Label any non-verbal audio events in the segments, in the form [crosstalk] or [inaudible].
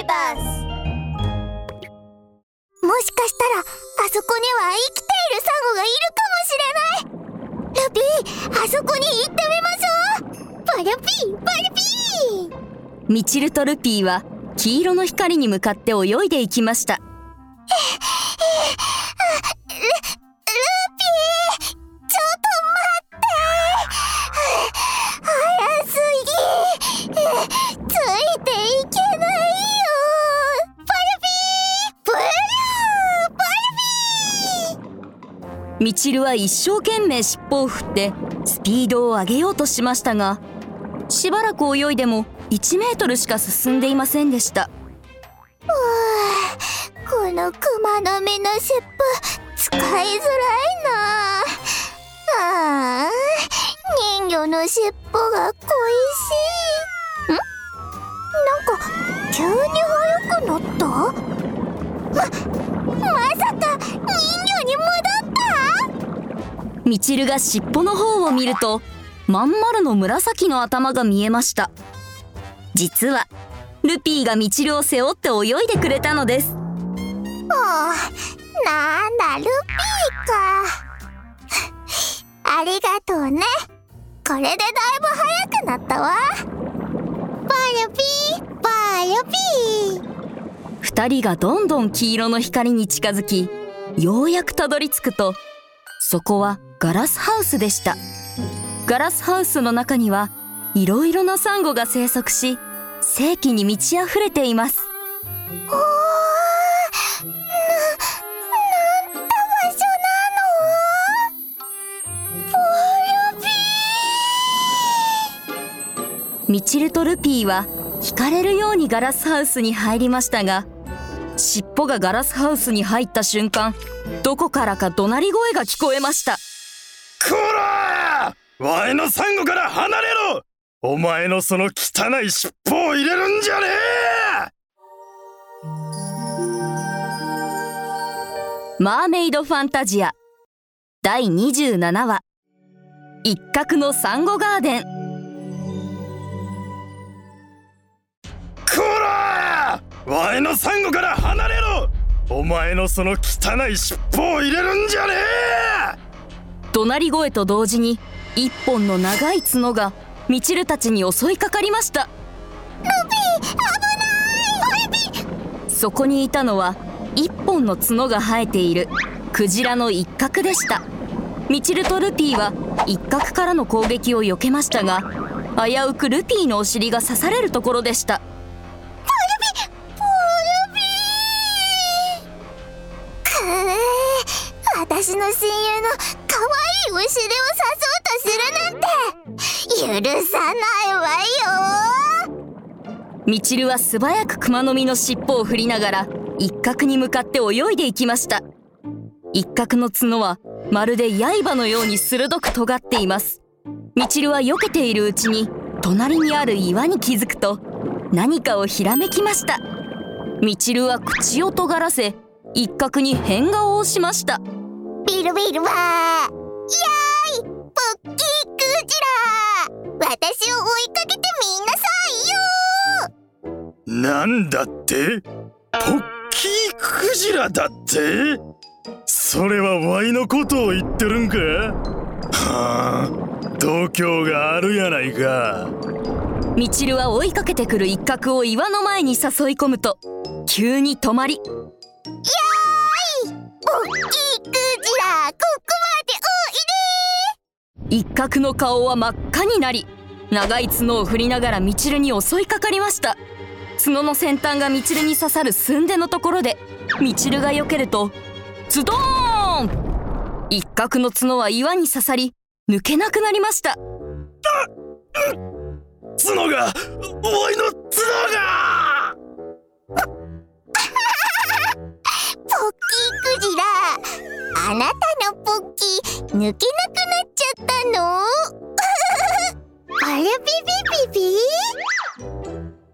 ーバスもしかしたらあそこには生きているサンゴがいるかもしれない。ルピーあそこに行ってみましょう。パルピーパルピー。ミチルとルピーは黄色の光に向かって泳いでいきました。えパルピーミチルは一生懸命尻尾を振ってスピードを上げようとしましたがしばらく泳いでも1メートルしか進んでいませんでした。このクマの実の尻尾使いづらいな。ああ人魚の尻尾が恋しい。ん？なんか急に速くなった？ままさか人魚に戻ったミチルが尻尾の方を見るとまん丸の紫の頭が見えました。実はルピーがミチルを背負って泳いでくれたのです。もうなんだルピーか。[laughs] ありがとうね。これでだいぶ速くなったわ。パルピーパルピー。2人がどんどん黄色の光に近づきようやくたどり着くとそこはガラスハウスでした。ガラスハウスの中にはいろいろなサンゴが生息し世紀に満ち溢れています。おーな、なんた場所なの？パルピミチルとルピーは惹かれるようにガラスハウスに入りましたが尻尾がガラスハウスに入った瞬間どこからか怒鳴り声が聞こえました。こらーワイのサンゴから離れろ！お前のその汚い尻尾を入れるんじゃねマーメイドファンタジア。第27話。一角のサンゴガーデン。えこら！ーワイのサンゴから離れろ！お前のその汚い尻尾を入れるんじゃね怒鳴り声と同時に一本の長い角がミチルたちに襲いかかりました。そこにいたのは一本の角が生えている。クジラの一角でした。ミチルとルピーは一角からの攻撃を避けましたが危うくルピーのお尻が刺されるところでした。私の親友の可愛いお尻を刺そうとするなんて。許さないわよ。ミチルは素早くクマノミの尻尾を振りながら一角に向かって泳いでいきました。一角の角はまるで刃のように鋭く尖っています。ミチルは避けているうちに隣にある岩に気づくと何かをひらめきました。ミチルは口を尖らせ一角に変顔をしました。ビルビルは。ーイーイ。ポッキークジラ。私を追いかけてみんなさいよ。なんだって？ポッキークジラだって？それはワイのことを言ってるんか？はあ度胸があるやないか。ミチルは追いかけてくる一角を岩の前に誘い込むと急に止まり。ポッキーク一角の顔は真っ赤になり長い角を振りながらミチルに襲いかかりました。角の先端がミチルに刺さる寸出のところでミチルが避けるとズドーン！一角の角は岩に刺さり抜けなくなりました。角がワイの角が！ポッキークジラ。あなたのポッキー抜けなくなっちゃったの？[laughs] あれピピピピ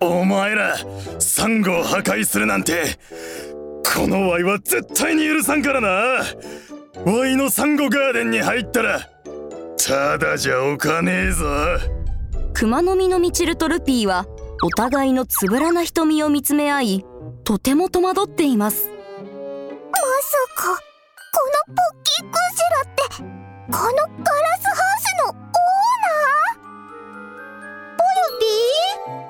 お前らサンゴを破壊するなんてこのワイは絶対に許さんからな。ワイのサンゴガーデンに入ったらただじゃおかねえぞ。熊の実のミチルとルピーはお互いのつぶらな瞳を見つめ合いとても戸惑っていますこのガラスハウスのオーナー？ボルビー？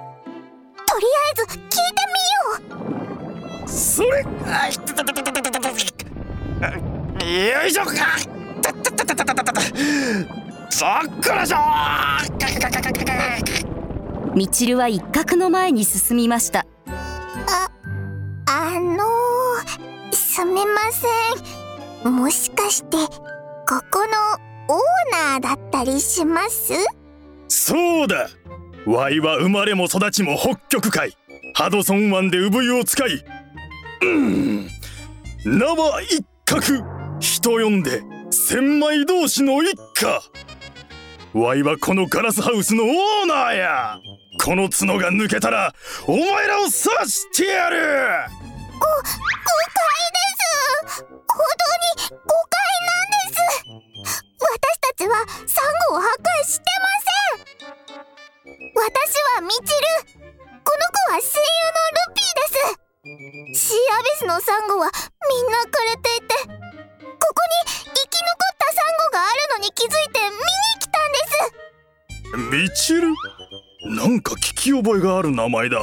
とりあえず聞いてみよう。それあいたたたたたたたたよいしょかたたたたたたたたそっからしょみちるは一角の前に進みましたああのー、すみませんもしかしてここのオーナーだったりします？そうだ。ワイは生まれも育ちも北極海。ハドソン湾で産湯を使い。うん。名は一角。人呼んで千枚同士の一家。ワイはこのガラスハウスのオーナーや。この角が抜けたらお前らを刺してやる。ご誤解です。本当に誤解サンゴを破壊してません私はミチル。この子は親友のルピーです。シーアビスのサンゴはみんな枯れていてここに生き残ったサンゴがあるのに気づいて見に来たんです。ミチル？なんか聞き覚えがある名前だ。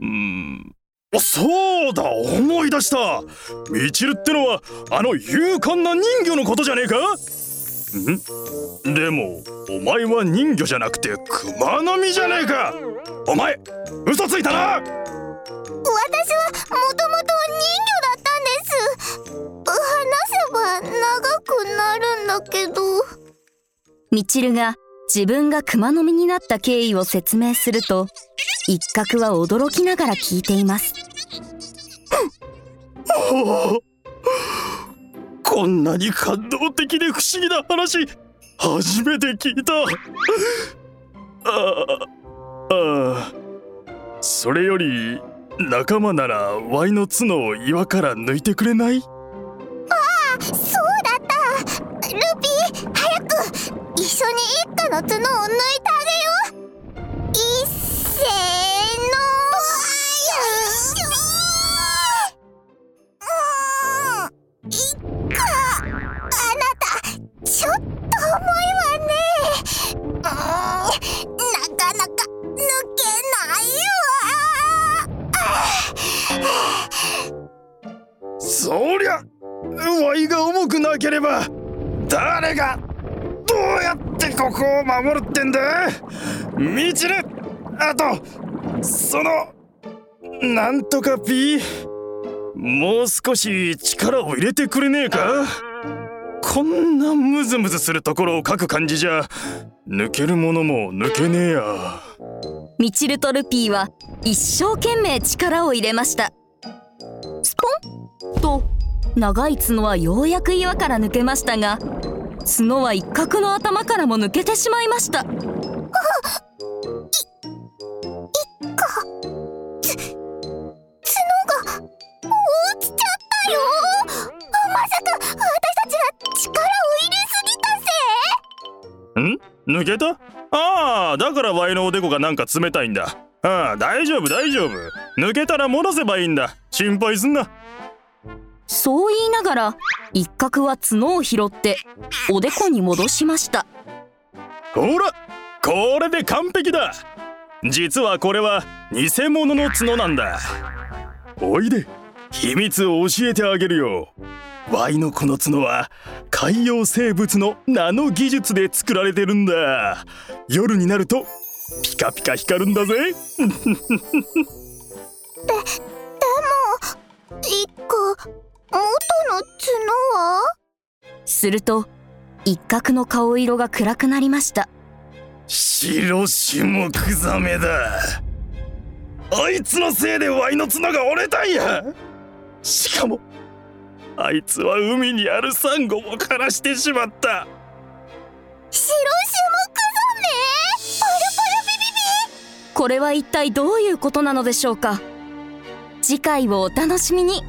うん。そうだ。思い出した。ミチルってのはあの勇敢な人魚のことじゃねえか？ん？でもお前は人魚じゃなくて熊の実じゃねえか！お前嘘ついたな！私はもともと人魚だったんです。話せば長くなるんだけど。みちるが自分が熊の実になった経緯を説明すると一角は驚きながら聞いています [laughs] こんなに感動的で不思議な話初めて聞いた。あああそれより仲間ならワイの角を岩から抜いてくれない？ああそうだった。ルピー早く一緒に一家の角を抜いてければ誰がどうやってここを守るってんだ？ミチルあとそのなんとかピー。もう少し力を入れてくれねえか？こんなムズムズするところを描く感じじゃ抜けるものも抜けねえや。みちるとルピーは一生懸命力を入れました。スポンと長い角はようやく岩から抜けましたが角は一角の頭からも抜けてしまいました。角が落ちちゃったよ。まさか私たちが力を入れすぎたせいん？抜けた？ああだからワイのおでこがなんか冷たいんだ。ああ大丈夫大丈夫。抜けたら戻せばいいんだ。心配すんなそう言いながら一角は角を拾っておでこに戻しました。ほらこれで完璧だ。実はこれは偽物の角なんだ。おいで秘密を教えてあげるよ。ワイのこの角は海洋生物のナノ技術で作られてるんだ。夜になるとピカピカ光るんだぜ。一 [laughs] 個元の角は？すると一角の顔色が暗くなりました。白種目ザメだ。あいつのせいでワイの角が折れたんや。しかもあいつは海にあるサンゴも枯らしてしまった。白種目ザメパルパルビビビ。これは一体どういうことなのでしょうか？次回をお楽しみに